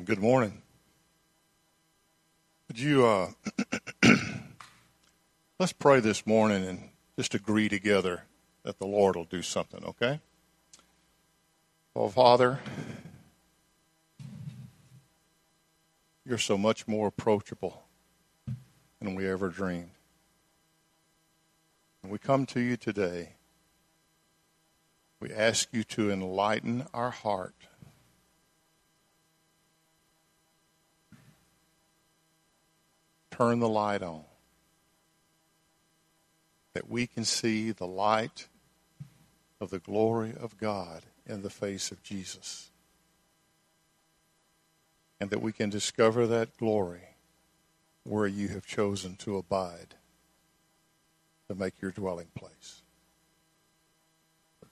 and good morning. Would you uh, let's pray this morning and just agree together that the Lord will do something, okay? Oh, Father, you're so much more approachable than we ever dreamed. And we come to you today. We ask you to enlighten our heart turn the light on, that we can see the light of the glory of God in the face of Jesus. And that we can discover that glory where you have chosen to abide, to make your dwelling place.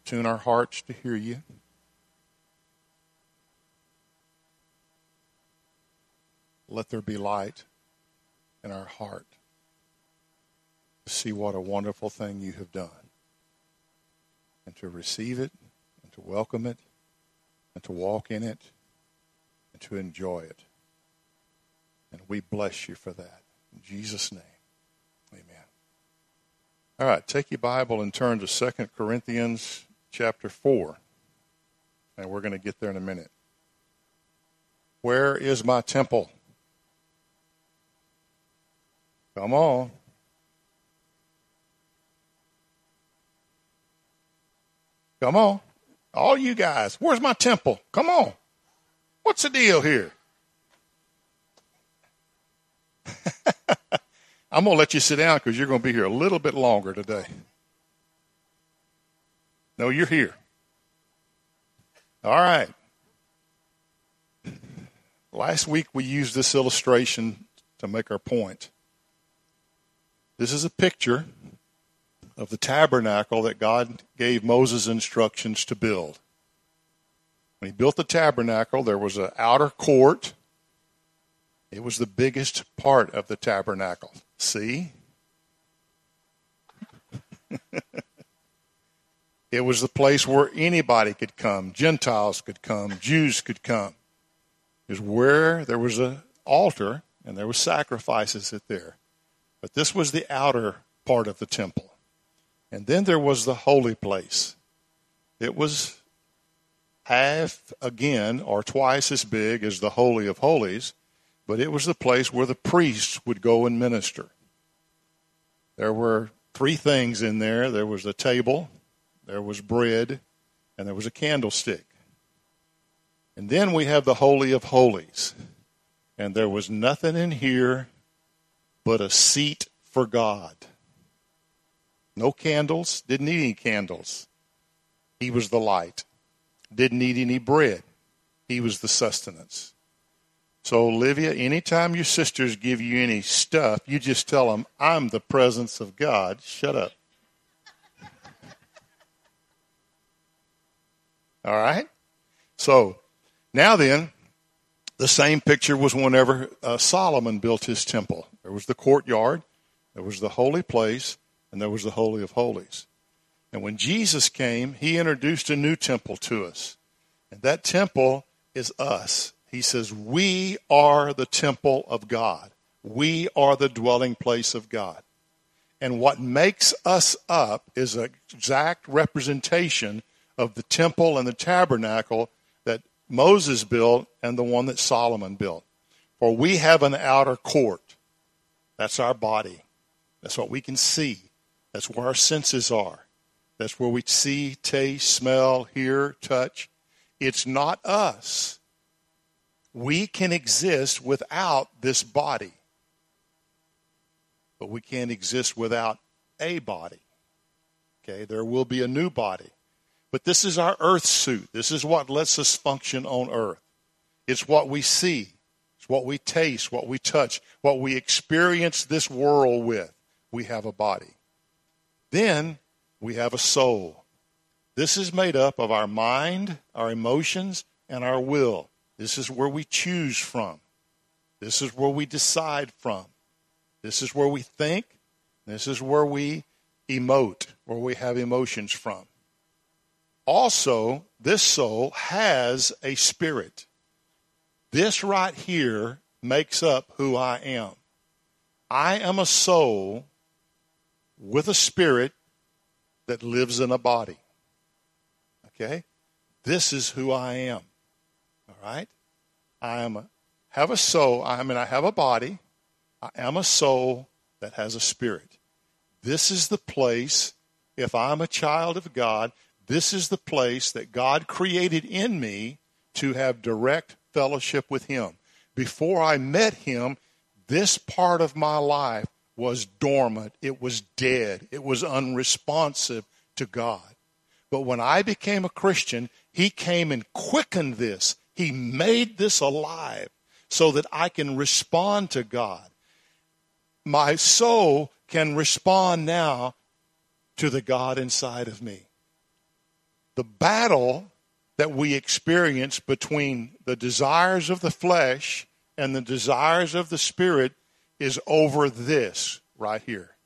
Tune our hearts to hear you. Let there be light in our heart to see what a wonderful thing you have done and to receive it and to welcome it and to walk in it and to enjoy it. And we bless you for that. In Jesus' name, amen. All right, take your Bible and turn to 2 Corinthians chapter 4. And we're going to get there in a minute. Where is my temple? Come on. Come on. All you guys, where's my temple? Come on. What's the deal here? I'm going to let you sit down because you're going to be here a little bit longer today. No, you're here. All right. Last week we used this illustration to make our point. This is a picture of the tabernacle that God gave Moses instructions to build. When he built the tabernacle, there was an outer court. It was the biggest part of the tabernacle. See? it was the place where anybody could come. Gentiles could come. Jews could come. It was where there was an altar and there were sacrifices at there. But this was the outer part of the temple. And then there was the holy place. It was half again or twice as big as the Holy of Holies, but it was the place where the priests would go and minister. There were three things in there there was a table, there was bread, and there was a candlestick. And then we have the Holy of Holies. And there was nothing in here but a seat for God. No candles, didn't need any candles. He was the light. Didn't need any bread. He was the sustenance. So, Olivia, anytime your sisters give you any stuff, you just tell them, I'm the presence of God. Shut up. All right? So, now then, the same picture was whenever uh, Solomon built his temple. There was the courtyard, there was the holy place, and there was the Holy of Holies. And when Jesus came, he introduced a new temple to us. And that temple is us. He says, We are the temple of God. We are the dwelling place of God. And what makes us up is an exact representation of the temple and the tabernacle that Moses built and the one that Solomon built. For we have an outer court. That's our body. That's what we can see. That's where our senses are. That's where we see, taste, smell, hear, touch. It's not us. We can exist without this body. But we can't exist without a body. Okay, there will be a new body. But this is our earth suit. This is what lets us function on earth. It's what we see, what we taste, what we touch, what we experience this world with. We have a body. Then we have a soul. This is made up of our mind, our emotions, and our will. This is where we choose from. This is where we decide from. This is where we think. This is where we emote, where we have emotions from also, this soul has a spirit. This right here makes up who I am. I am a soul with a spirit that lives in a body. Okay? This is who I am. All right? I am a, have a soul. I mean, I have a body. I am a soul that has a spirit. This is the place, if I'm a child of God, this is the place that God created in me to have direct fellowship with Him. Before I met Him, this part of my life was dormant, it was dead, it was unresponsive to God. But when I became a Christian, He came and quickened this. He made this alive so that I can respond to God. My soul can respond now to the God inside of me. The battle that we experience between the desires of the flesh and the desires of the spirit is over this right here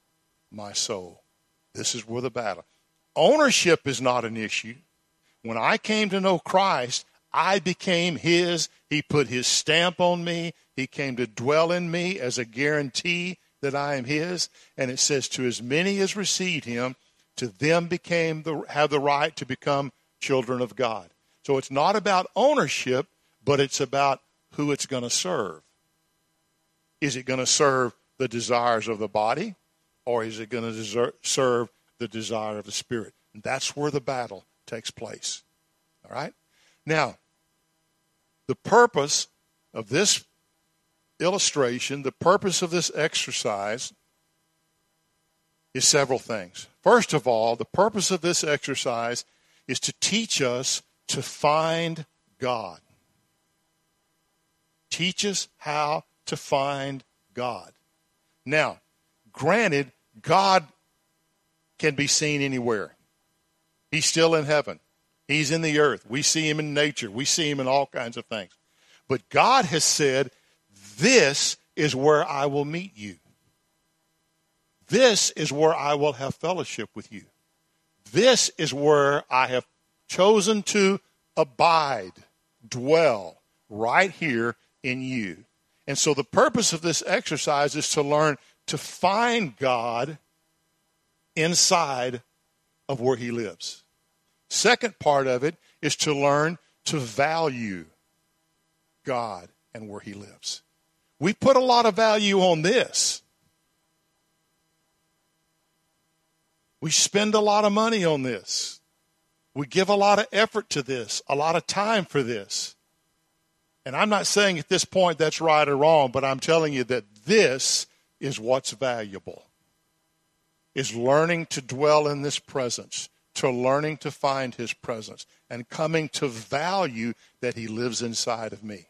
my soul. This is where the battle. Ownership is not an issue. When I came to know Christ, I became His. He put His stamp on me. He came to dwell in me as a guarantee that I am His. And it says, To as many as received Him, to them became the, have the right to become children of God. So it's not about ownership, but it's about who it's going to serve. Is it going to serve the desires of the body, or is it going to serve the desire of the spirit? And that's where the battle takes place. All right? Now, the purpose of this illustration, the purpose of this exercise is several things. First of all, the purpose of this exercise is to teach us to find God. Teach us how to find God. Now, granted, God can be seen anywhere. He's still in heaven. He's in the earth. We see him in nature. We see him in all kinds of things. But God has said, This is where I will meet you. This is where I will have fellowship with you. This is where I have chosen to abide, dwell right here in you. And so the purpose of this exercise is to learn to find God inside of where he lives. Second part of it is to learn to value God and where he lives. We put a lot of value on this. We spend a lot of money on this. We give a lot of effort to this, a lot of time for this. And I'm not saying at this point that's right or wrong, but I'm telling you that this is what's valuable. Is learning to dwell in this presence, to learning to find his presence, and coming to value that he lives inside of me.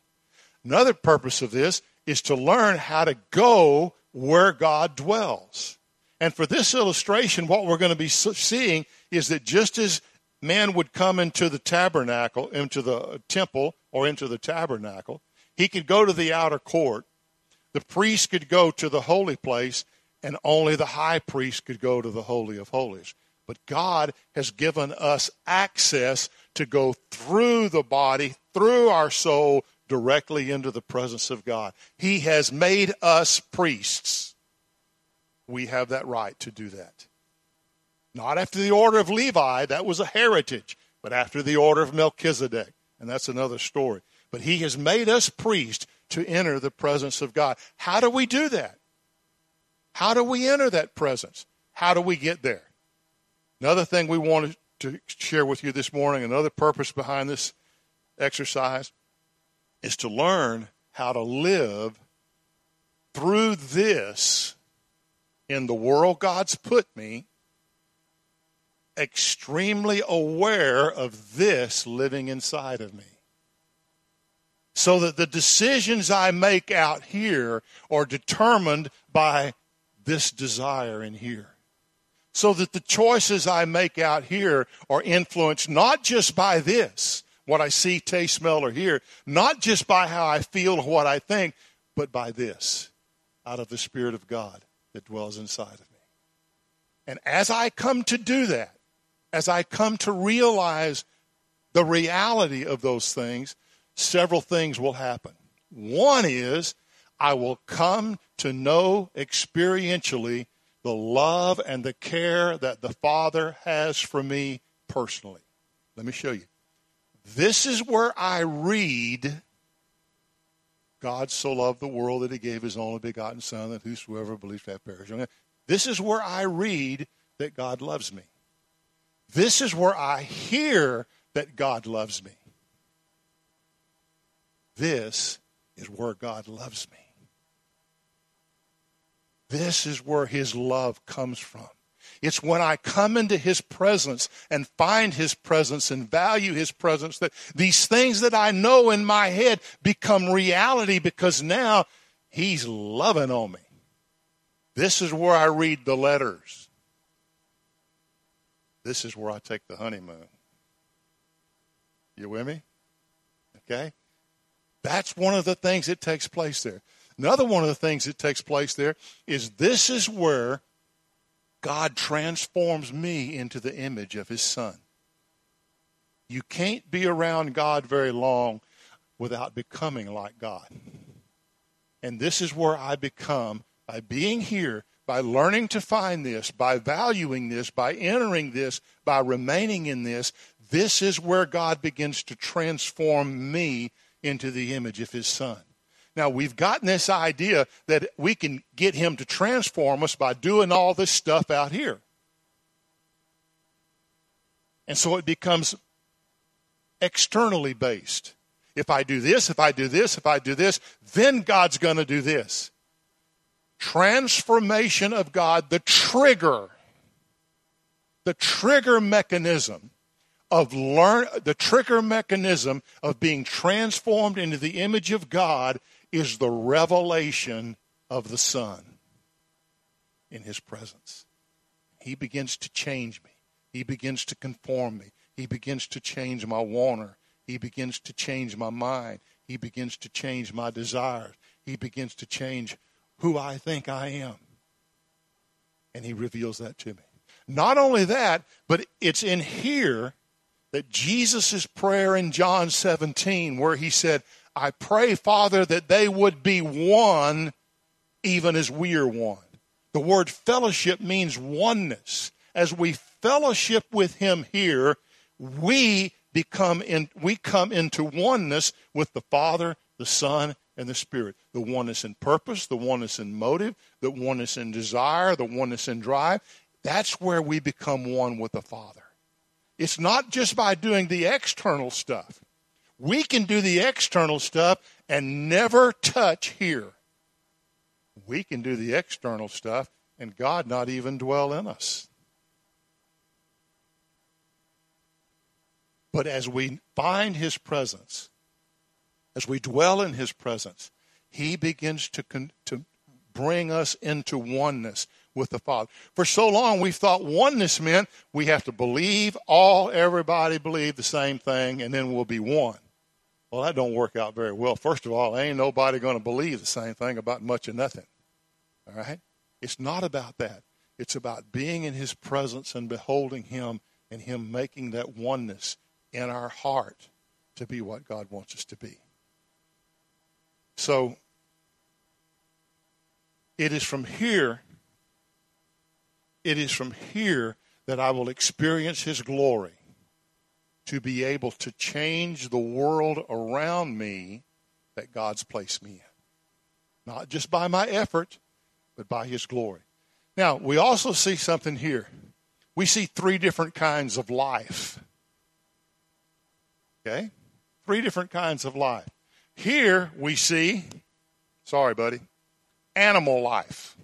Another purpose of this is to learn how to go where God dwells. And for this illustration, what we're going to be seeing is that just as man would come into the tabernacle, into the temple, or into the tabernacle, he could go to the outer court. The priest could go to the holy place, and only the high priest could go to the Holy of Holies. But God has given us access to go through the body, through our soul, directly into the presence of God. He has made us priests we have that right to do that. Not after the order of Levi, that was a heritage, but after the order of Melchizedek. And that's another story. But he has made us priests to enter the presence of God. How do we do that? How do we enter that presence? How do we get there? Another thing we wanted to share with you this morning, another purpose behind this exercise, is to learn how to live through this in the world God's put me, extremely aware of this living inside of me. So that the decisions I make out here are determined by this desire in here. So that the choices I make out here are influenced not just by this, what I see, taste, smell, or hear, not just by how I feel or what I think, but by this, out of the Spirit of God that dwells inside of me. And as I come to do that, as I come to realize the reality of those things, several things will happen. One is I will come to know experientially the love and the care that the Father has for me personally. Let me show you. This is where I read God so loved the world that he gave his only begotten Son, that whosoever believes that perish. This is where I read that God loves me. This is where I hear that God loves me. This is where God loves me. This is where his love comes from. It's when I come into his presence and find his presence and value his presence that these things that I know in my head become reality because now he's loving on me. This is where I read the letters. This is where I take the honeymoon. You with me? Okay? That's one of the things that takes place there. Another one of the things that takes place there is this is where God transforms me into the image of his son. You can't be around God very long without becoming like God. And this is where I become by being here, by learning to find this, by valuing this, by entering this, by remaining in this. This is where God begins to transform me into the image of his son. Now, we've gotten this idea that we can get him to transform us by doing all this stuff out here. And so it becomes externally based. If I do this, if I do this, if I do this, then God's going to do this. Transformation of God, the trigger, the trigger mechanism of learn the trigger mechanism of being transformed into the image of God is the revelation of the Son in His presence. He begins to change me. He begins to conform me. He begins to change my wanter. He begins to change my mind. He begins to change my desires. He begins to change who I think I am. And He reveals that to me. Not only that, but it's in here that Jesus' prayer in John 17, where He said, I pray, Father, that they would be one even as we are one. The word fellowship means oneness. As we fellowship with him here, we become in we come into oneness with the Father, the Son, and the Spirit. The oneness in purpose, the oneness in motive, the oneness in desire, the oneness in drive. That's where we become one with the Father. It's not just by doing the external stuff. We can do the external stuff and never touch here. We can do the external stuff and God not even dwell in us. But as we find His presence, as we dwell in His presence, He begins to, con- to bring us into oneness with the Father. For so long, we've thought oneness meant we have to believe all, everybody believe the same thing, and then we'll be one. Well, that don't work out very well. First of all, ain't nobody going to believe the same thing about much of nothing. All right? It's not about that. It's about being in his presence and beholding him and him making that oneness in our heart to be what God wants us to be. So it is from here it is from here that I will experience his glory to be able to change the world around me that God's placed me in. Not just by my effort, but by His glory. Now, we also see something here. We see three different kinds of life. Okay? Three different kinds of life. Here we see, sorry, buddy, animal life.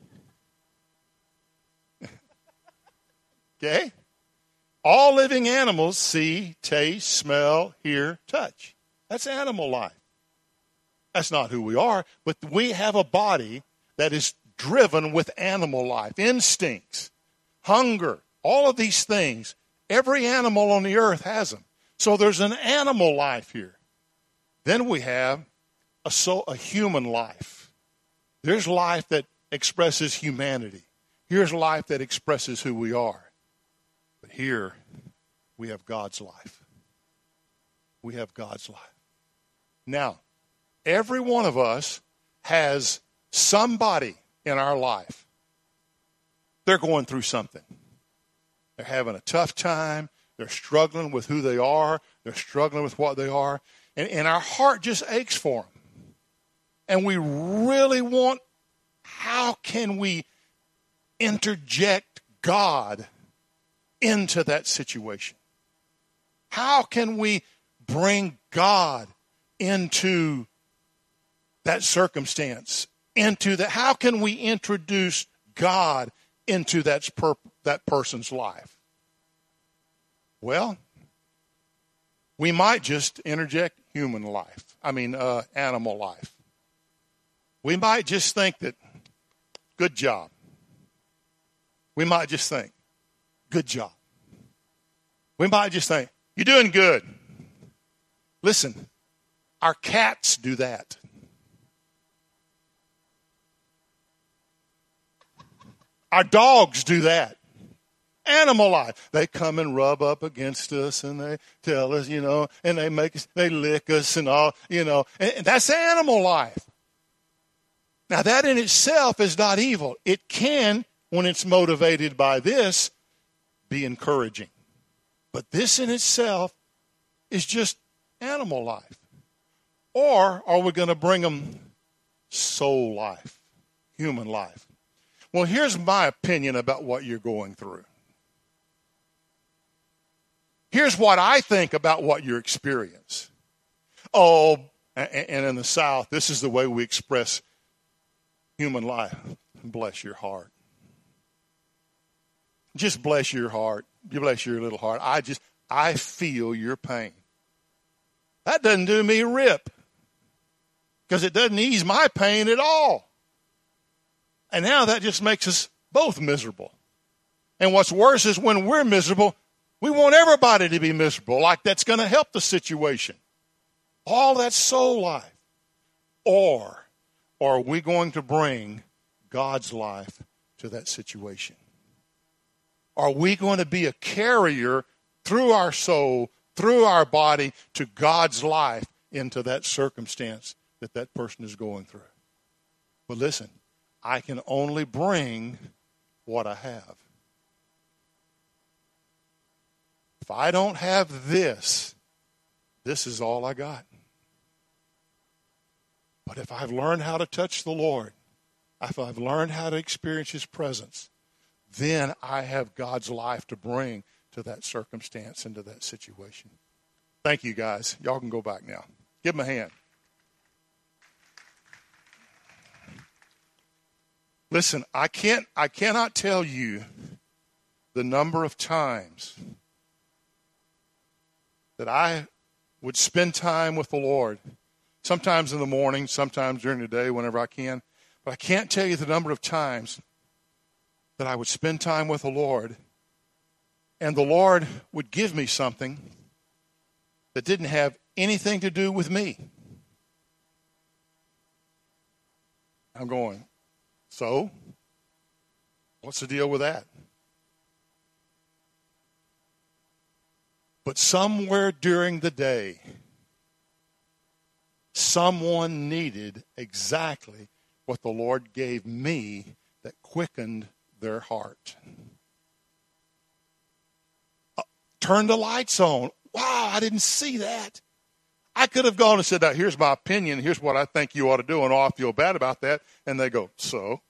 okay? All living animals see, taste, smell, hear, touch. That's animal life. That's not who we are, but we have a body that is driven with animal life, instincts, hunger, all of these things. Every animal on the earth has them. So there's an animal life here. Then we have a, so, a human life. There's life that expresses humanity. Here's life that expresses who we are. But here we have God's life. We have God's life. Now, every one of us has somebody in our life. They're going through something. They're having a tough time. They're struggling with who they are. They're struggling with what they are. And, and our heart just aches for them. And we really want how can we interject God into that situation? How can we bring God into that circumstance? Into that, how can we introduce God into that, per, that person's life? Well, we might just interject human life. I mean, uh, animal life. We might just think that, good job. We might just think, good job. We might just think, you're doing good. Listen, our cats do that. Our dogs do that. Animal life. They come and rub up against us and they tell us, you know, and they make us, they lick us and all, you know, and that's animal life. Now, that in itself is not evil. It can, when it's motivated by this, be encouraging. But this in itself is just animal life. Or are we going to bring them soul life, human life? Well, here's my opinion about what you're going through. Here's what I think about what you experience. Oh, and in the South, this is the way we express human life. Bless your heart. Just bless your heart. You bless your little heart. I just, I feel your pain. That doesn't do me a rip because it doesn't ease my pain at all. And now that just makes us both miserable. And what's worse is when we're miserable, we want everybody to be miserable, like that's going to help the situation. All that soul life. Or, are we going to bring God's life to that situation? Are we going to be a carrier through our soul, through our body, to God's life into that circumstance that that person is going through? But listen, I can only bring what I have. If I don't have this, this is all I got. But if I've learned how to touch the Lord, if I've learned how to experience His presence, then I have God's life to bring to that circumstance and to that situation. Thank you, guys. Y'all can go back now. Give them a hand. Listen, I can't I cannot tell you the number of times that I would spend time with the Lord, sometimes in the morning, sometimes during the day, whenever I can. But I can't tell you the number of times that I would spend time with the Lord and the Lord would give me something that didn't have anything to do with me. I'm going, so? What's the deal with that? But somewhere during the day, someone needed exactly what the Lord gave me that quickened their heart. Uh, turn the lights on. Wow, I didn't see that. I could have gone and said, now, here's my opinion. Here's what I think you ought to do. And oh, I feel bad about that. And they go, so?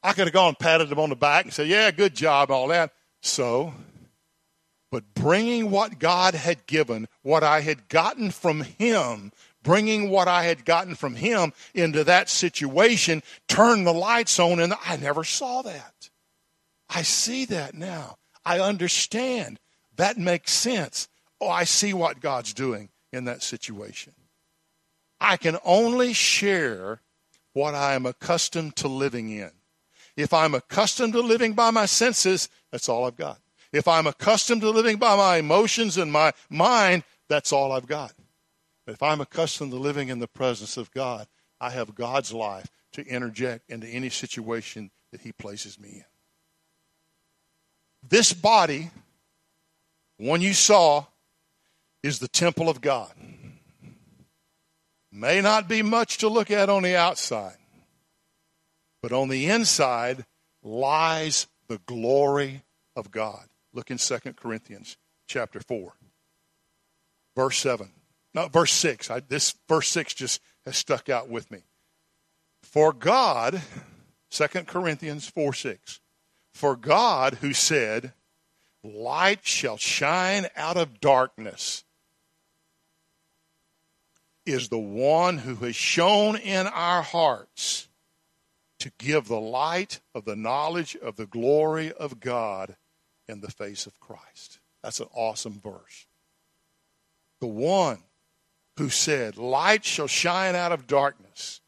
I could have gone and patted them on the back and said, yeah, good job, all that. So? But bringing what God had given, what I had gotten from Him, bringing what I had gotten from Him into that situation, turned the lights on, and I never saw that. I see that now. I understand. That makes sense. Oh, I see what God's doing in that situation. I can only share what I am accustomed to living in. If I'm accustomed to living by my senses, that's all I've got. If I'm accustomed to living by my emotions and my mind, that's all I've got. But if I'm accustomed to living in the presence of God, I have God's life to interject into any situation that He places me in. This body, one you saw, is the temple of God. may not be much to look at on the outside, but on the inside lies the glory of God. Look in 2 Corinthians chapter 4, verse 7. No, verse 6. I, this verse 6 just has stuck out with me. For God, 2 Corinthians 4 6. For God, who said, Light shall shine out of darkness, is the one who has shone in our hearts to give the light of the knowledge of the glory of God in the face of Christ. That's an awesome verse. The one who said, Light shall shine out of darkness,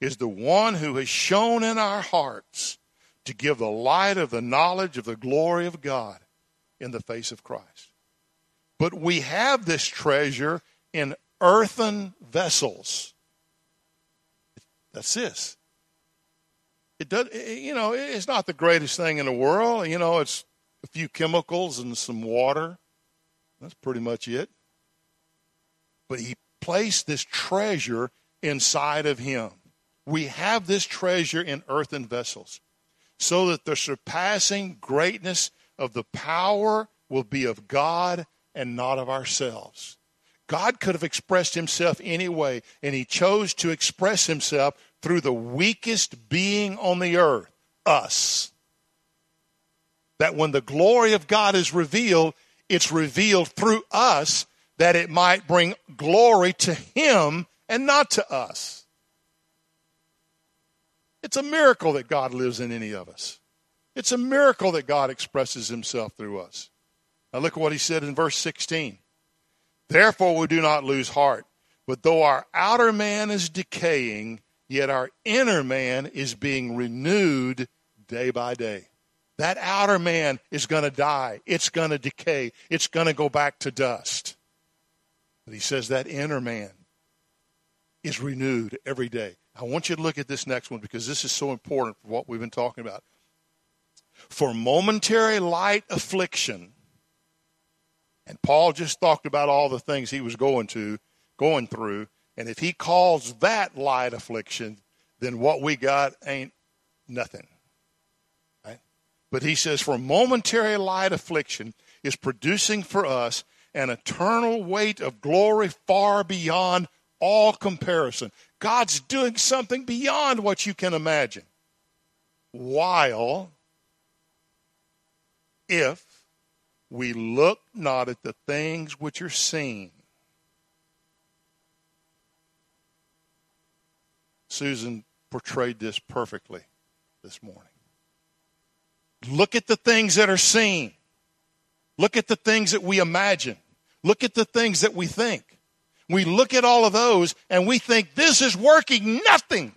is the one who has shone in our hearts to give the light of the knowledge of the glory of God in the face of Christ. But we have this treasure in earthen vessels. That's this. It does, you know, it's not the greatest thing in the world. You know, it's a few chemicals and some water. That's pretty much it. But he placed this treasure inside of him. We have this treasure in earthen vessels so that the surpassing greatness of the power will be of God and not of ourselves. God could have expressed himself anyway, and he chose to express himself through the weakest being on the earth, us. That when the glory of God is revealed, it's revealed through us that it might bring glory to him and not to us. It's a miracle that God lives in any of us. It's a miracle that God expresses himself through us. Now look at what he said in verse 16. Therefore we do not lose heart, but though our outer man is decaying, yet our inner man is being renewed day by day. That outer man is going to die. It's going to decay. It's going to go back to dust. But he says that inner man is renewed every day. I want you to look at this next one because this is so important for what we've been talking about. For momentary light affliction, and Paul just talked about all the things he was going to, going through, and if he calls that light affliction, then what we got ain't nothing. But he says, for momentary light affliction is producing for us an eternal weight of glory far beyond all comparison. God's doing something beyond what you can imagine. While, if we look not at the things which are seen. Susan portrayed this perfectly this morning. Look at the things that are seen. Look at the things that we imagine. Look at the things that we think. We look at all of those and we think this is working nothing.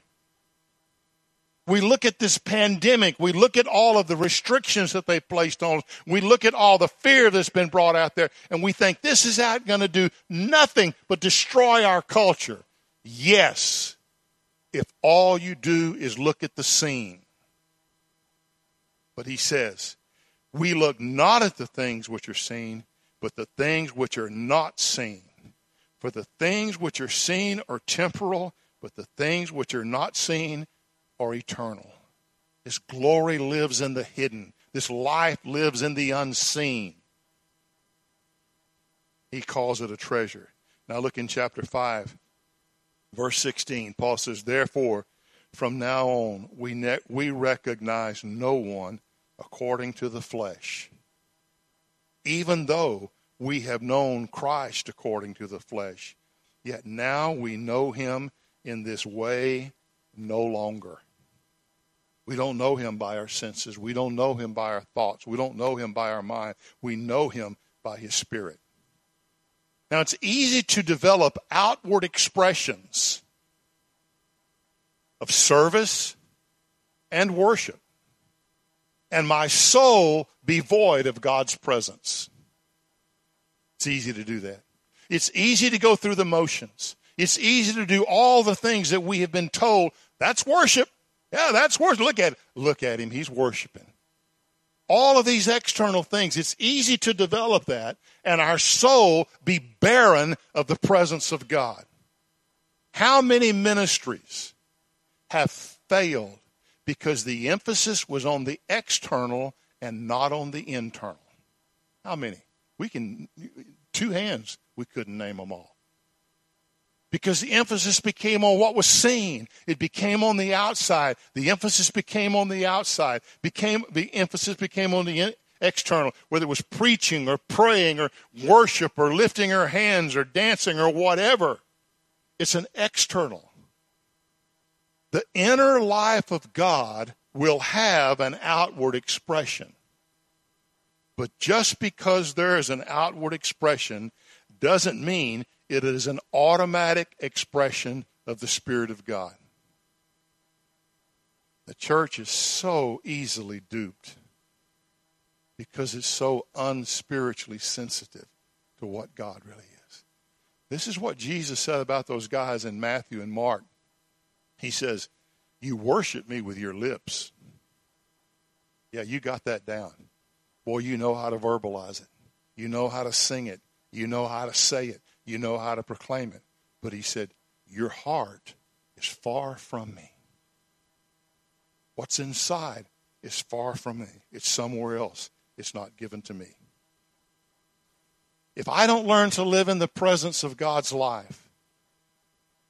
We look at this pandemic. We look at all of the restrictions that they placed on us. We look at all the fear that's been brought out there and we think this is going to do nothing but destroy our culture. Yes, if all you do is look at the scene. But he says, we look not at the things which are seen, but the things which are not seen. For the things which are seen are temporal, but the things which are not seen are eternal. This glory lives in the hidden, this life lives in the unseen. He calls it a treasure. Now look in chapter 5, verse 16. Paul says, Therefore, from now on, we, ne- we recognize no one according to the flesh even though we have known Christ according to the flesh. Yet now we know him in this way no longer. We don't know him by our senses. We don't know him by our thoughts. We don't know him by our mind. We know him by his spirit. Now, it's easy to develop outward expressions of service and worship and my soul be void of God's presence. It's easy to do that. It's easy to go through the motions. It's easy to do all the things that we have been told. That's worship. Yeah, that's worship. Look at it. look at him. He's worshiping. All of these external things. It's easy to develop that and our soul be barren of the presence of God. How many ministries have failed because the emphasis was on the external and not on the internal? How many? We can, two hands, we couldn't name them all. Because the emphasis became on what was seen. It became on the outside. The emphasis became on the outside. Became, the emphasis became on the in, external, whether it was preaching or praying or worship or lifting our hands or dancing or whatever. It's an external. The inner life of God will have an outward expression. But just because there is an outward expression doesn't mean it is an automatic expression of the Spirit of God. The church is so easily duped because it's so unspiritually sensitive to what God really is. This is what Jesus said about those guys in Matthew and Mark. He says, You worship me with your lips. Yeah, you got that down. Boy, you know how to verbalize it. You know how to sing it. You know how to say it. You know how to proclaim it. But he said, Your heart is far from me. What's inside is far from me. It's somewhere else. It's not given to me. If I don't learn to live in the presence of God's life,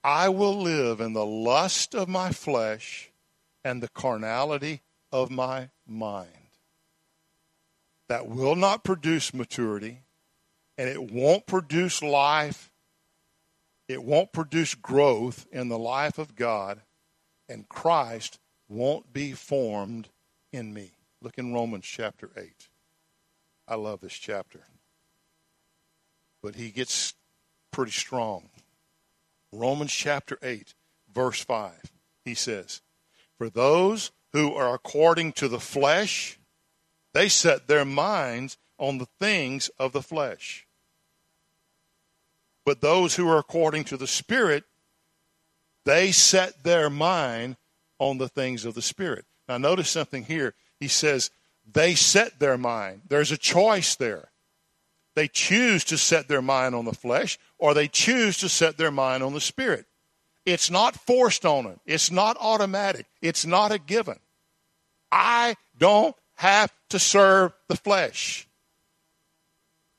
I will live in the lust of my flesh and the carnality of my mind. That will not produce maturity and it won't produce life. It won't produce growth in the life of God, and Christ won't be formed in me. Look in Romans chapter 8. I love this chapter. But he gets pretty strong. Romans chapter 8, verse 5. He says, For those who are according to the flesh, they set their minds on the things of the flesh. But those who are according to the Spirit, they set their mind on the things of the Spirit. Now, notice something here. He says, they set their mind. There's a choice there. They choose to set their mind on the flesh, or they choose to set their mind on the Spirit. It's not forced on them, it's not automatic, it's not a given. I don't have to serve the flesh.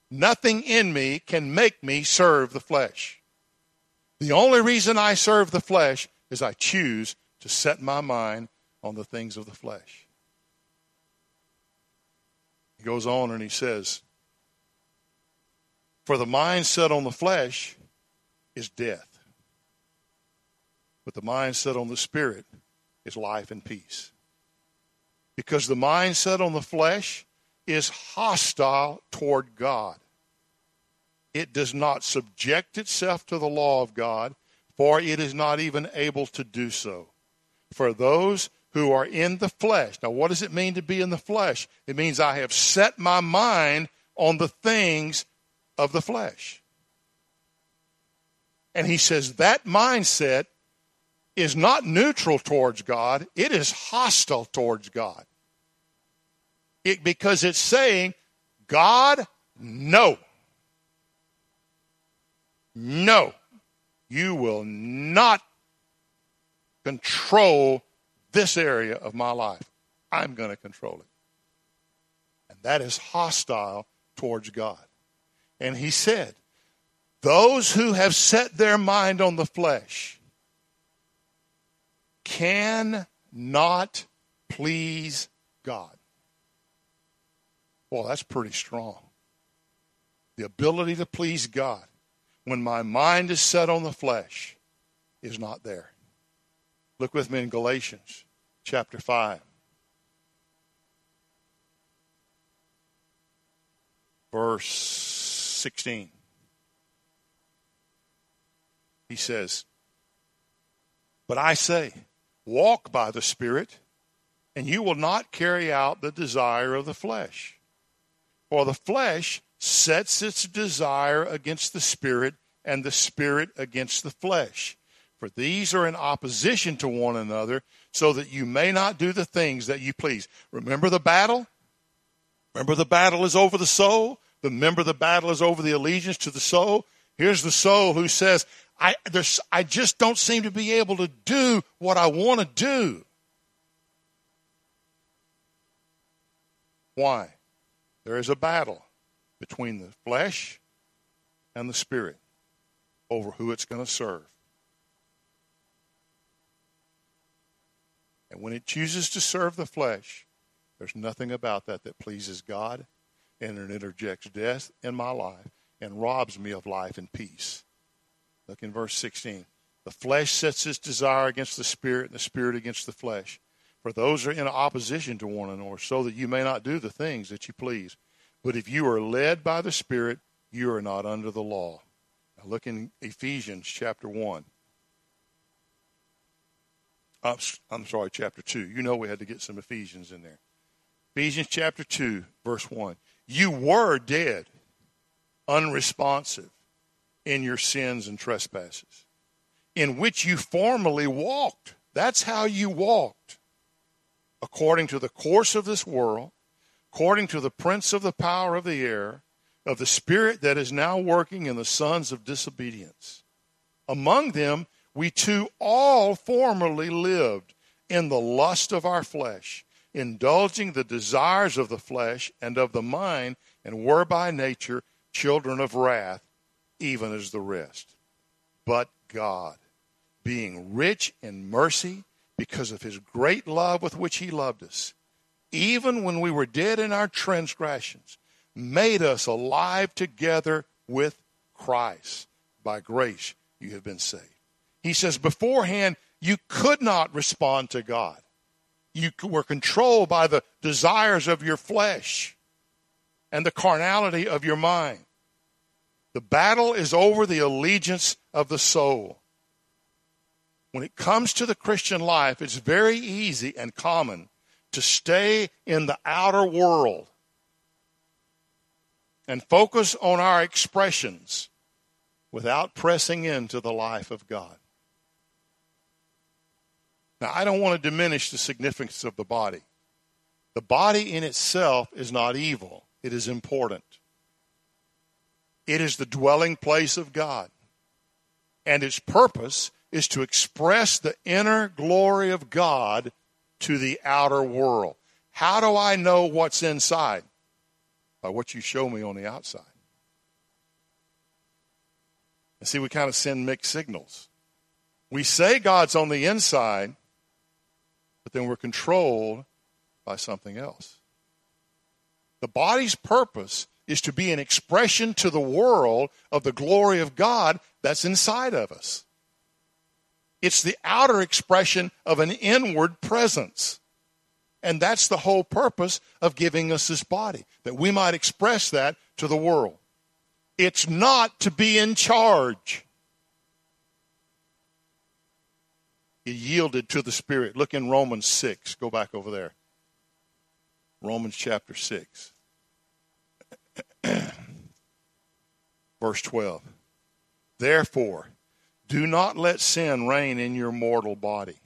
Nothing in me can make me serve the flesh. The only reason I serve the flesh is I choose to set my mind on the things of the flesh. He goes on and he says, For the mind set on the flesh is death, but the mind set on the spirit is life and peace. Because the mind set on the flesh is hostile toward God. It does not subject itself to the law of God, for it is not even able to do so. For those who are in the flesh. Now, what does it mean to be in the flesh? It means I have set my mind on the things of the flesh. And he says that mindset is not neutral towards God, it is hostile towards God it, because it's saying, God, no. No. You will not control this area of my life. I'm going to control it. And that is hostile towards God. And he said, Those who have set their mind on the flesh cannot please God. Well, that's pretty strong. The ability to please God when my mind is set on the flesh is not there. Look with me in Galatians chapter 5. Verse 16. He says, But I say, walk by the Spirit, and you will not carry out the desire of the flesh. For the flesh sets its desire against the spirit, and the spirit against the flesh. For these are in opposition to one another, so that you may not do the things that you please. Remember the battle? Remember the battle is over the soul? Remember the battle is over the allegiance to the soul? Here's the soul who says, I, I just don't seem to be able to do what I want to do. Why? There is a battle between the flesh and the spirit over who it's going to serve. And when it chooses to serve the flesh, there's nothing about that that pleases God, and it interjects death in my life and robs me of life and peace. Look in verse 16. The flesh sets its desire against the spirit, and the spirit against the flesh. For those are in opposition to one another, so that you may not do the things that you please. But if you are led by the Spirit, you are not under the law. Now look in Ephesians chapter 1. I'm sorry, chapter 2. You know we had to get some Ephesians in there. Ephesians chapter 2, verse 1. You were dead, unresponsive in your sins and trespasses, in which you formerly walked. That's how you walked, according to the course of this world, according to the prince of the power of the air, of the spirit that is now working in the sons of disobedience. Among them, we too all formerly lived in the lust of our flesh indulging the desires of the flesh and of the mind, and were by nature children of wrath, even as the rest. But God, being rich in mercy, because of his great love with which he loved us, even when we were dead in our transgressions, made us alive together with Christ. By grace you have been saved. He says, beforehand, you could not respond to God you were controlled by the desires of your flesh and the carnality of your mind. The battle is over the allegiance of the soul. When it comes to the Christian life, it's very easy and common to stay in the outer world and focus on our expressions without pressing into the life of God. Now, I don't want to diminish the significance of the body. The body in itself is not evil, it is important. It is the dwelling place of God. And its purpose is to express the inner glory of God to the outer world. How do I know what's inside? By what you show me on the outside. And see, we kind of send mixed signals. We say God's on the inside, but then we're controlled by something else. The body's purpose is to be an expression to the world of the glory of God that's inside of us. It's the outer expression of an inward presence. And that's the whole purpose of giving us this body, that we might express that to the world. It's not to be in charge. Yielded to the Spirit. Look in Romans 6. Go back over there. Romans chapter 6. Verse 12. Therefore, do not let sin reign in your mortal body,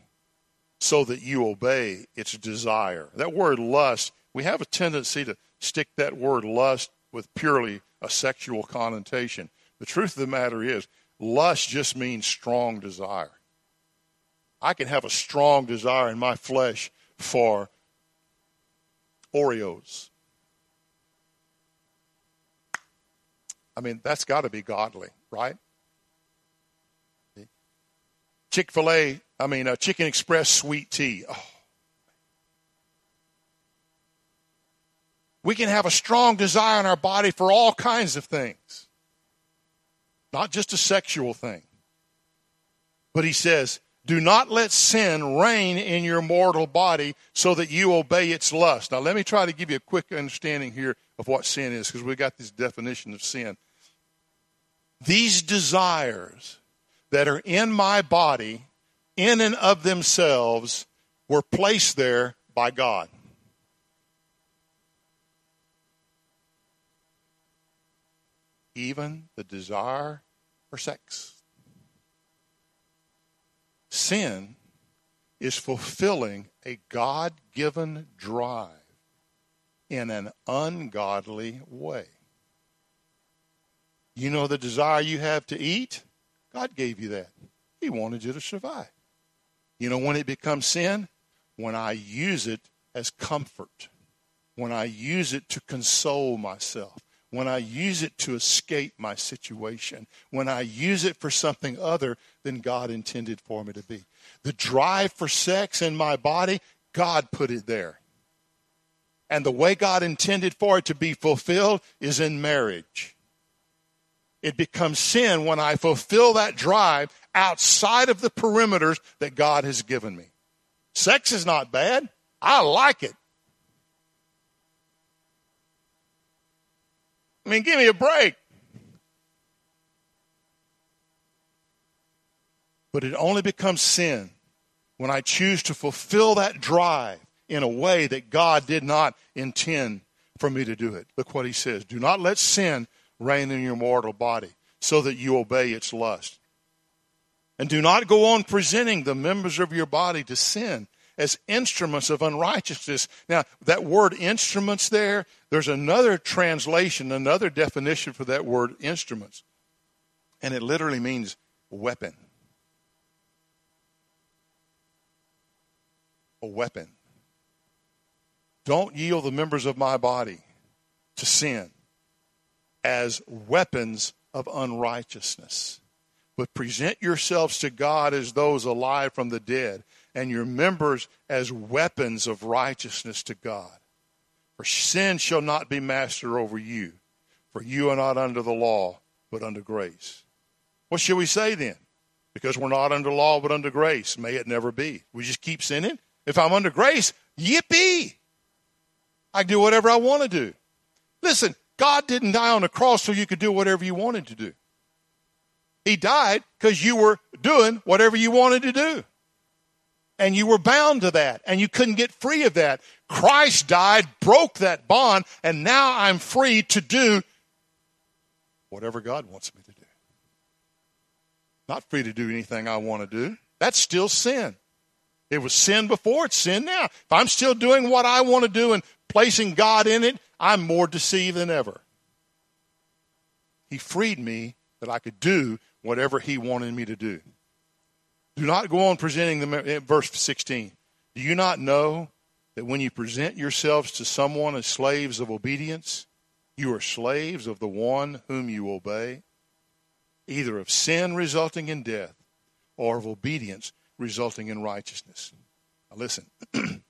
so that you obey its desire. That word lust, we have a tendency to stick that word lust with purely a sexual connotation. The truth of the matter is, lust just means strong desire. I can have a strong desire in my flesh for Oreos. I mean, that's got to be godly, right? Chick fil A, I mean, uh, Chicken Express sweet tea. Oh. We can have a strong desire in our body for all kinds of things, not just a sexual thing. But he says, do not let sin reign in your mortal body so that you obey its lust. Now, let me try to give you a quick understanding here of what sin is because we got this definition of sin. These desires that are in my body, in and of themselves, were placed there by God. Even the desire for sex. Sin is fulfilling a God given drive in an ungodly way. You know the desire you have to eat? God gave you that. He wanted you to survive. You know when it becomes sin? When I use it as comfort, when I use it to console myself, when I use it to escape my situation, when I use it for something other than God intended for me to be. The drive for sex in my body, God put it there. And the way God intended for it to be fulfilled is in marriage. It becomes sin when I fulfill that drive outside of the perimeters that God has given me. Sex is not bad. I like it. I mean, give me a break. But it only becomes sin when I choose to fulfill that drive in a way that God did not intend for me to do it. Look what he says Do not let sin reign in your mortal body so that you obey its lust. And do not go on presenting the members of your body to sin as instruments of unrighteousness. Now, that word instruments there, there's another translation, another definition for that word instruments. And it literally means weapon. A weapon. Don't yield the members of my body to sin as weapons of unrighteousness, but present yourselves to God as those alive from the dead and your members as weapons of righteousness to God. For sin shall not be master over you, for you are not under the law, but under grace. What shall we say then? Because we're not under law, but under grace. May it never be. We just keep sinning? If I'm under grace, yippee! I can do whatever I want to do. Listen, God didn't die on the cross so you could do whatever you wanted to do. He died because you were doing whatever you wanted to do and you were bound to that and you couldn't get free of that. Christ died, broke that bond, and now I'm free to do whatever God wants me to do. Not free to do anything I want to do. That's still sin. It was sin before, it's sin now. If I'm still doing what I want to do and placing God in it, I'm more deceived than ever. He freed me that I could do whatever He wanted me to do. Do not go on presenting them. Eh, verse 16. Do you not know that when you present yourselves to someone as slaves of obedience, you are slaves of the one whom you obey, either of sin resulting in death or of obedience resulting in righteousness? Now listen.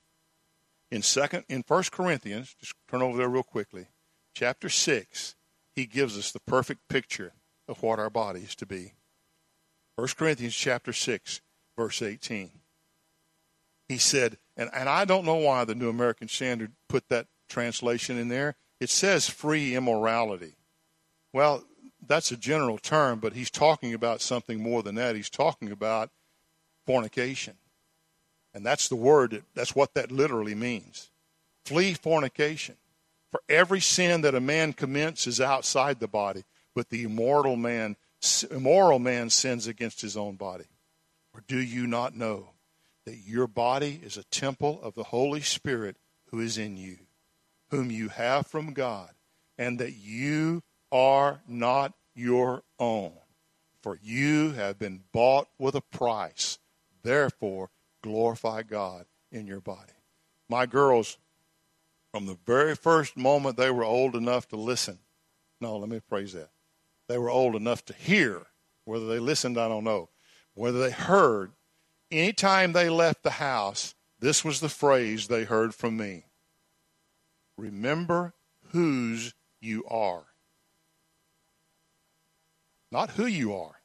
in second in First Corinthians, just turn over there real quickly, chapter six, he gives us the perfect picture of what our body is to be. 1 Corinthians chapter 6, verse 18. He said, and, and I don't know why the New American Standard put that translation in there. It says free immorality. Well, that's a general term, but he's talking about something more than that. He's talking about fornication. And that's the word, that, that's what that literally means. Flee fornication. For every sin that a man commits is outside the body, but the immortal man immoral man sins against his own body? Or do you not know that your body is a temple of the Holy Spirit who is in you, whom you have from God, and that you are not your own? For you have been bought with a price. Therefore, glorify God in your body. My girls, from the very first moment they were old enough to listen, no, let me praise that they were old enough to hear. Whether they listened, I don't know. Whether they heard, anytime they left the house, this was the phrase they heard from me Remember whose you are. Not who you are.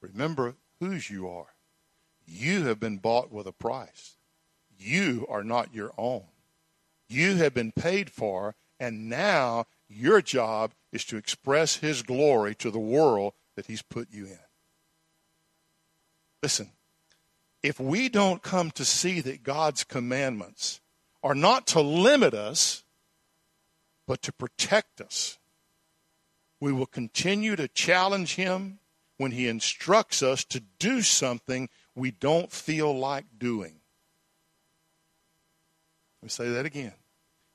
Remember whose you are. You have been bought with a price. You are not your own. You have been paid for, and now your job is to express His glory to the world that He's put you in. Listen, if we don't come to see that God's commandments are not to limit us, but to protect us, we will continue to challenge Him when He instructs us to do something we don't feel like doing. Let me say that again.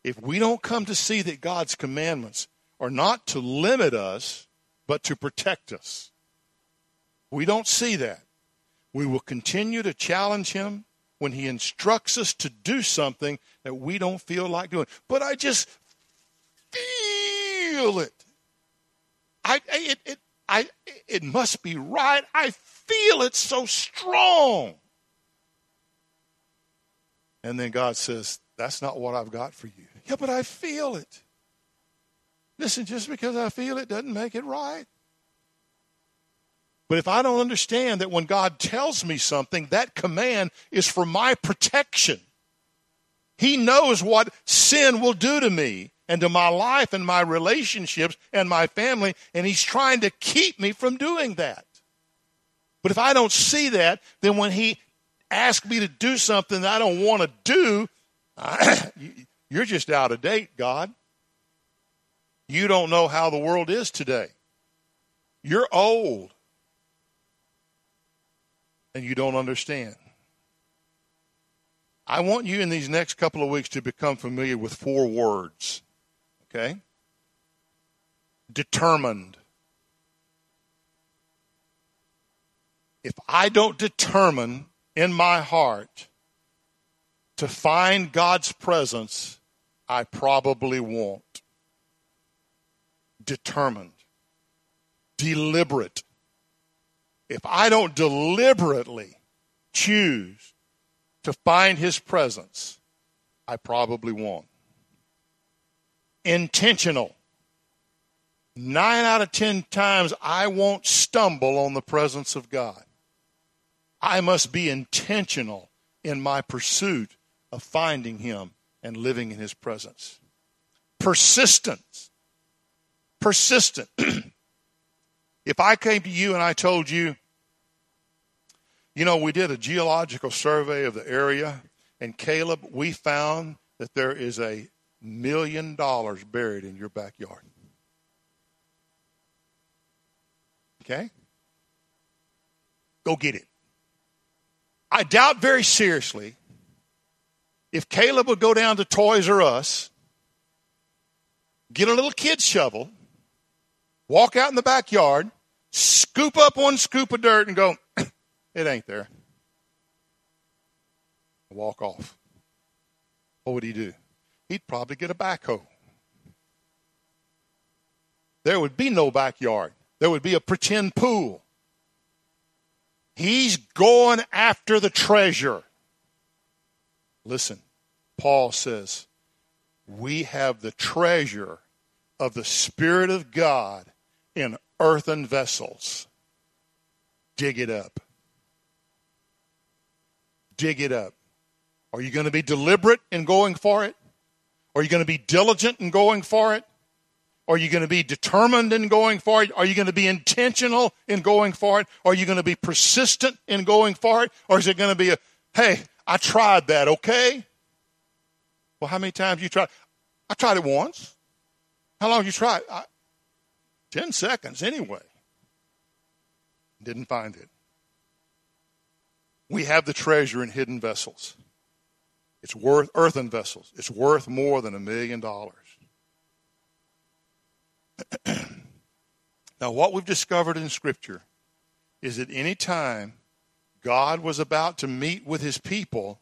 If we don't come to see that God's commandments are not to limit us, but to protect us. We don't see that. We will continue to challenge him when he instructs us to do something that we don't feel like doing. But I just feel it. I, it, it, I, it must be right. I feel it so strong. And then God says, That's not what I've got for you. Yeah, but I feel it. Listen, just because I feel it doesn't make it right. But if I don't understand that when God tells me something, that command is for my protection, He knows what sin will do to me and to my life and my relationships and my family, and He's trying to keep me from doing that. But if I don't see that, then when He asks me to do something that I don't want to do, you're just out of date, God. You don't know how the world is today. You're old and you don't understand. I want you in these next couple of weeks to become familiar with four words. Okay? Determined. If I don't determine in my heart to find God's presence, I probably won't. Determined. Deliberate if I don't deliberately choose to find his presence, I probably won't. Intentional. Nine out of ten times, I won't stumble on the presence of God. I must be intentional in my pursuit of finding him and living in his presence. Persistence. Persistent. if I came to you and I told you, you know, we did a geological survey of the area, and Caleb, we found that there is a million dollars buried in your backyard. Okay? Go get it. I doubt very seriously if Caleb would go down to Toys R Us, get a little kid shovel, walk out in the backyard, scoop up one scoop of dirt, and go, it ain't there. Walk off. What would he do? He'd probably get a backhoe. There would be no backyard. There would be a pretend pool. He's going after the treasure. Listen, Paul says, we have the treasure of the Spirit of God in earthen vessels. Dig it up dig it up. Are you going to be deliberate in going for it? Are you going to be diligent in going for it? Are you going to be determined in going for it? Are you going to be intentional in going for it? Are you going to be persistent in going for it? Or is it going to be a, hey, I tried that, okay? Well, how many times you tried? I tried it once. How long you tried? I, Ten seconds anyway. Didn't find it. We have the treasure in hidden vessels. It's worth earthen vessels. It's worth more than a million dollars. now, what we've discovered in Scripture is that any time God was about to meet with his people,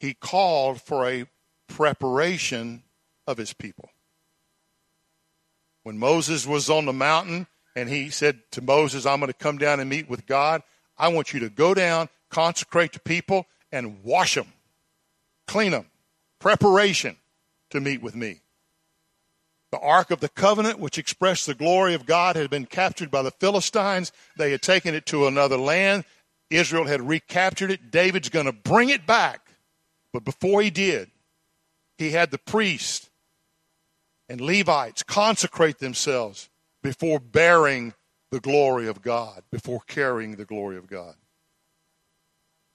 he called for a preparation of his people. When Moses was on the mountain and he said to Moses, I'm going to come down and meet with God, I want you to go down consecrate the people, and wash them, clean them. Preparation to meet with me. The Ark of the Covenant, which expressed the glory of God, had been captured by the Philistines. They had taken it to another land. Israel had recaptured it. David's going to bring it back. But before he did, he had the priests and Levites consecrate themselves before bearing the glory of God, before carrying the glory of God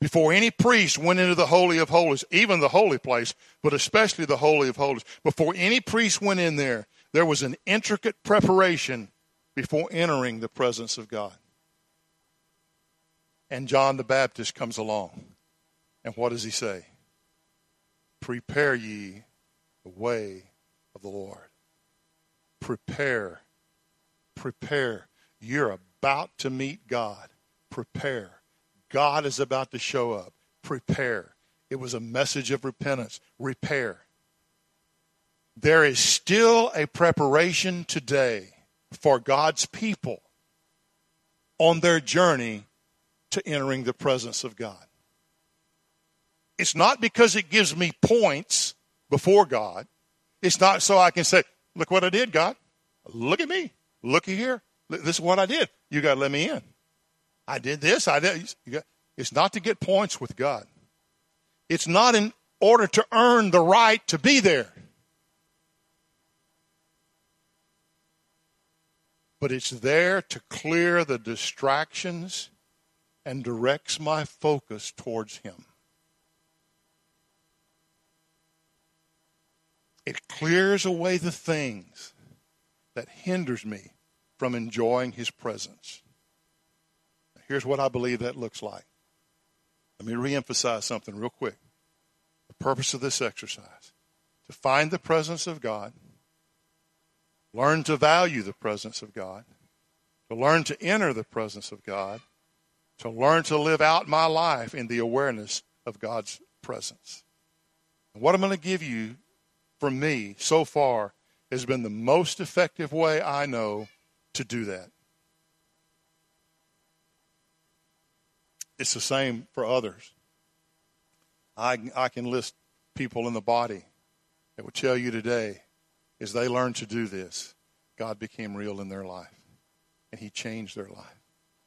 before any priest went into the Holy of Holies, even the holy place, but especially the Holy of Holies, before any priest went in there, there was an intricate preparation before entering the presence of God. And John the Baptist comes along. And what does he say? Prepare ye the way of the Lord. Prepare. Prepare. You're about to meet God. prepare. God is about to show up. Prepare. It was a message of repentance. Repair. There is still a preparation today for God's people on their journey to entering the presence of God. It's not because it gives me points before God. It's not so I can say, look what I did, God. Look at me. Looky here. This is what I did. You got to let me in. I did this. I did. It's not to get points with God. It's not in order to earn the right to be there. But it's there to clear the distractions and directs my focus towards Him. It clears away the things that hinders me from enjoying His presence. Here's what I believe that looks like. Let me reemphasize something real quick. The purpose of this exercise to find the presence of God, learn to value the presence of God, to learn to enter the presence of God, to learn to live out my life in the awareness of God's presence. And what I'm going to give you from me so far has been the most effective way I know to do that. It's the same for others. I, I can list people in the body that would tell you today, as they learned to do this, God became real in their life. And He changed their life.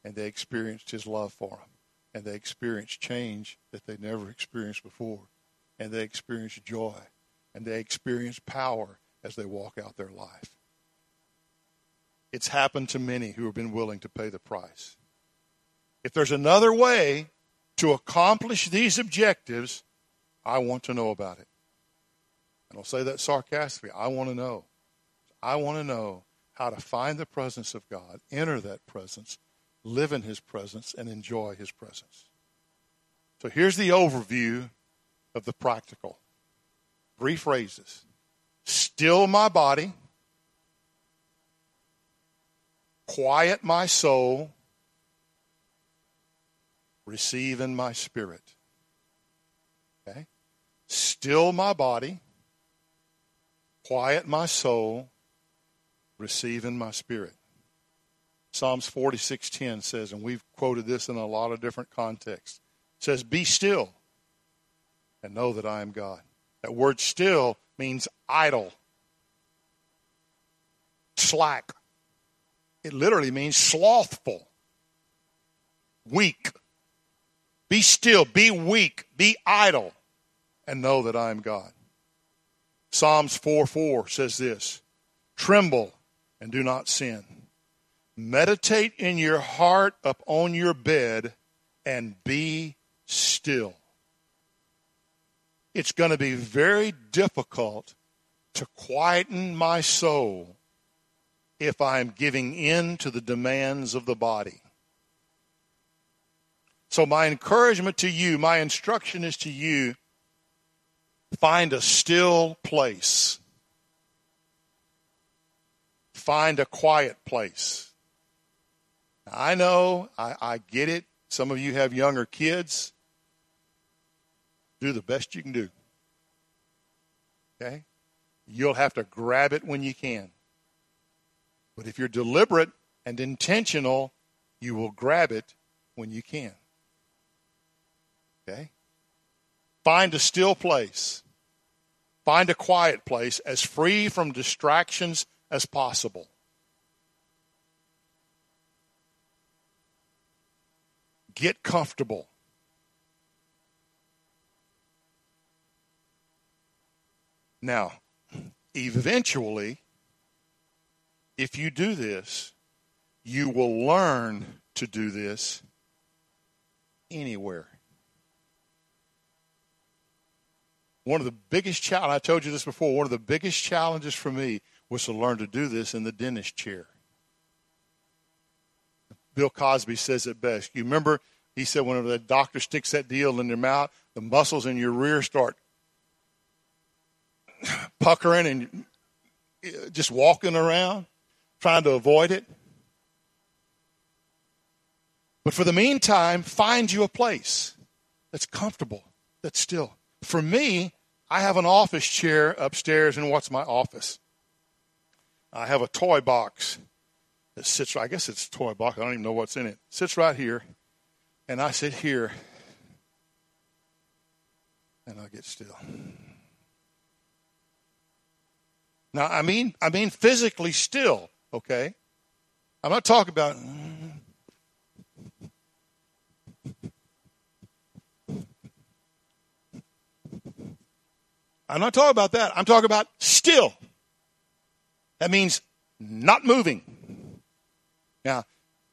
And they experienced His love for them. And they experienced change that they never experienced before. And they experienced joy. And they experience power as they walk out their life. It's happened to many who have been willing to pay the price. If there's another way to accomplish these objectives, I want to know about it. And I'll say that sarcastically. I want to know. I want to know how to find the presence of God, enter that presence, live in His presence, and enjoy His presence. So here's the overview of the practical. Three phrases still my body, quiet my soul, receive in my spirit. Okay? Still my body, quiet my soul, receive in my spirit. Psalms 46:10 says, and we've quoted this in a lot of different contexts. says, "Be still and know that I am God." That word still means idle, slack. It literally means slothful, weak. Be still, be weak, be idle, and know that I am God. Psalms 4 4 says this Tremble and do not sin. Meditate in your heart upon your bed and be still. It's going to be very difficult to quieten my soul if I'm giving in to the demands of the body. So, my encouragement to you, my instruction is to you find a still place, find a quiet place. I know, I, I get it. Some of you have younger kids. Do the best you can do. Okay? You'll have to grab it when you can. But if you're deliberate and intentional, you will grab it when you can. Okay? Find a still place. Find a quiet place as free from distractions as possible. Get comfortable. Now, eventually, if you do this, you will learn to do this anywhere. One of the biggest challenges, I told you this before, one of the biggest challenges for me was to learn to do this in the dentist chair. Bill Cosby says it best. You remember, he said, when the doctor sticks that deal in your mouth, the muscles in your rear start puckering and uh, just walking around, trying to avoid it. But for the meantime, find you a place that's comfortable, that's still. For me, I have an office chair upstairs in what's my office. I have a toy box that sits, I guess it's a toy box. I don't even know what's in it. it sits right here. And I sit here and I get still. Now, I mean, I mean physically still, okay? I'm not talking about. I'm not talking about that. I'm talking about still. That means not moving. Now,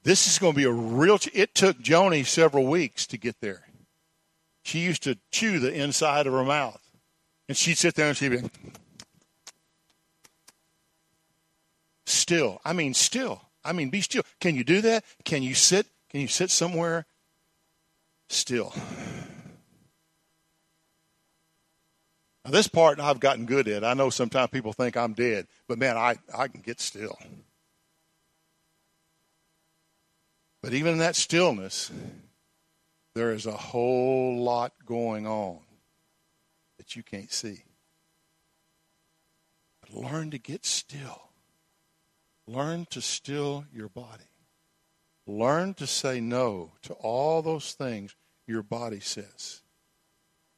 this is going to be a real. It took Joni several weeks to get there. She used to chew the inside of her mouth, and she'd sit there and she'd be still. I mean, still. I mean, be still. Can you do that? Can you sit? Can you sit somewhere still? Now, this part I've gotten good at. I know sometimes people think I'm dead, but man, I, I can get still. But even in that stillness, there is a whole lot going on that you can't see. But learn to get still. Learn to still your body. Learn to say no to all those things your body says.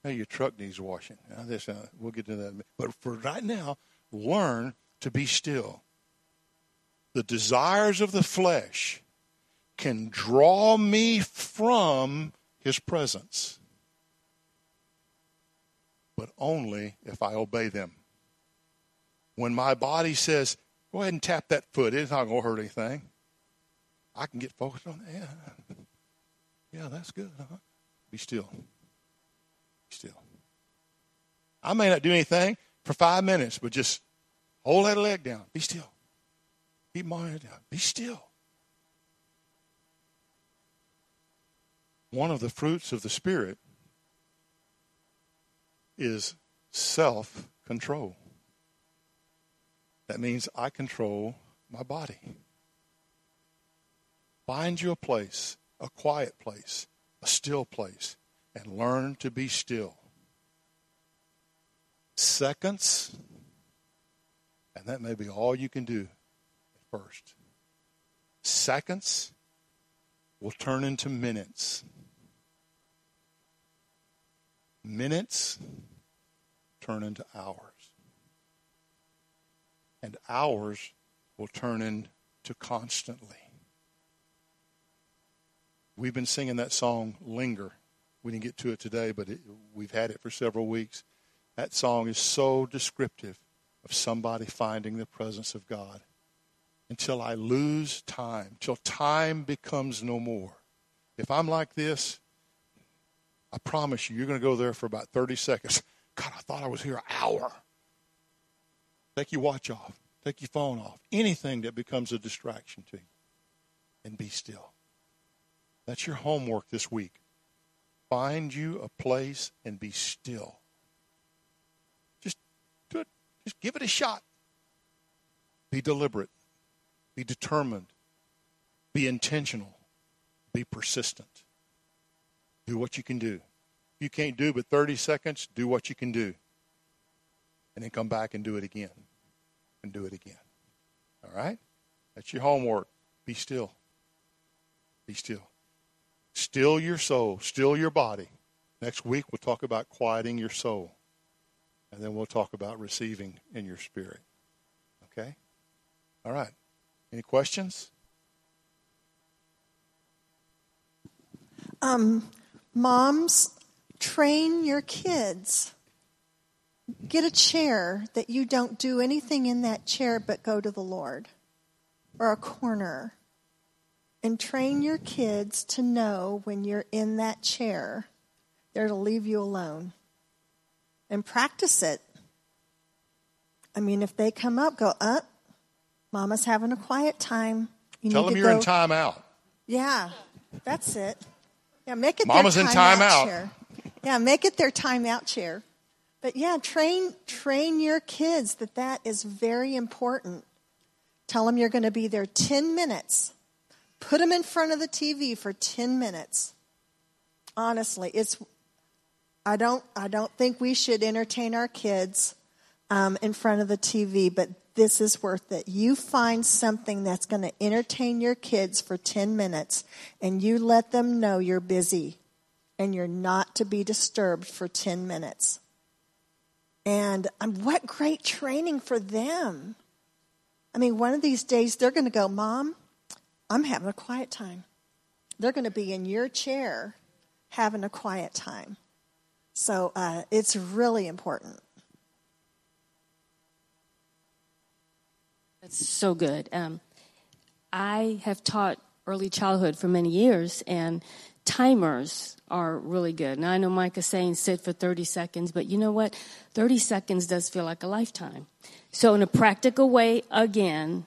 Hey, your truck needs washing. This, uh, we'll get to that. But for right now, learn to be still. The desires of the flesh can draw me from his presence, but only if I obey them. When my body says, Go ahead and tap that foot. It's not going to hurt anything. I can get focused on that. Yeah, yeah that's good. Huh? Be still. Be still. I may not do anything for five minutes, but just hold that leg down. Be still. Keep my head down. Be still. One of the fruits of the Spirit is self control. That means I control my body. Find you a place, a quiet place, a still place, and learn to be still. Seconds, and that may be all you can do at first. Seconds will turn into minutes. Minutes turn into hours and hours will turn into constantly. We've been singing that song, Linger. We didn't get to it today, but it, we've had it for several weeks. That song is so descriptive of somebody finding the presence of God. Until I lose time, till time becomes no more. If I'm like this, I promise you, you're going to go there for about 30 seconds. God, I thought I was here an hour. Take your watch off. Take your phone off. Anything that becomes a distraction to you. And be still. That's your homework this week. Find you a place and be still. Just do it. Just give it a shot. Be deliberate. Be determined. Be intentional. Be persistent. Do what you can do. If you can't do but 30 seconds, do what you can do. And then come back and do it again and do it again. All right? That's your homework. Be still. Be still. Still your soul, still your body. Next week, we'll talk about quieting your soul. And then we'll talk about receiving in your spirit. Okay? All right. Any questions? Um, moms, train your kids get a chair that you don't do anything in that chair but go to the Lord, or a corner. And train your kids to know when you're in that chair, they're to leave you alone. And practice it. I mean, if they come up, go up. Mama's having a quiet time. You Tell them you're go. in timeout. Yeah, that's it. Yeah, make it Mama's their in timeout. Chair. Yeah, make it their timeout chair. But yeah, train train your kids that that is very important. Tell them you're going to be there 10 minutes. Put them in front of the TV for 10 minutes. Honestly, it's I don't I don't think we should entertain our kids um, in front of the TV, but this is worth it. You find something that's going to entertain your kids for 10 minutes and you let them know you're busy and you're not to be disturbed for 10 minutes. And um, what great training for them. I mean, one of these days they're going to go, Mom, I'm having a quiet time. They're going to be in your chair having a quiet time. So uh, it's really important. That's so good. Um, I have taught early childhood for many years, and timers are really good. Now, I know Mike is saying sit for 30 seconds, but you know what? 30 seconds does feel like a lifetime. So, in a practical way, again,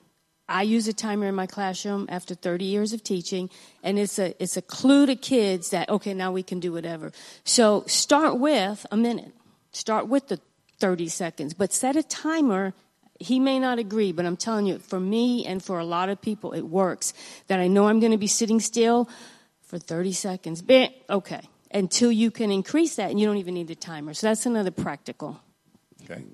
I use a timer in my classroom after 30 years of teaching, and it's a, it's a clue to kids that, okay, now we can do whatever. So, start with a minute. Start with the 30 seconds, but set a timer he may not agree, but I'm telling you, for me and for a lot of people, it works. That I know I'm going to be sitting still for 30 seconds. Okay. Until you can increase that and you don't even need the timer. So that's another practical. Okay.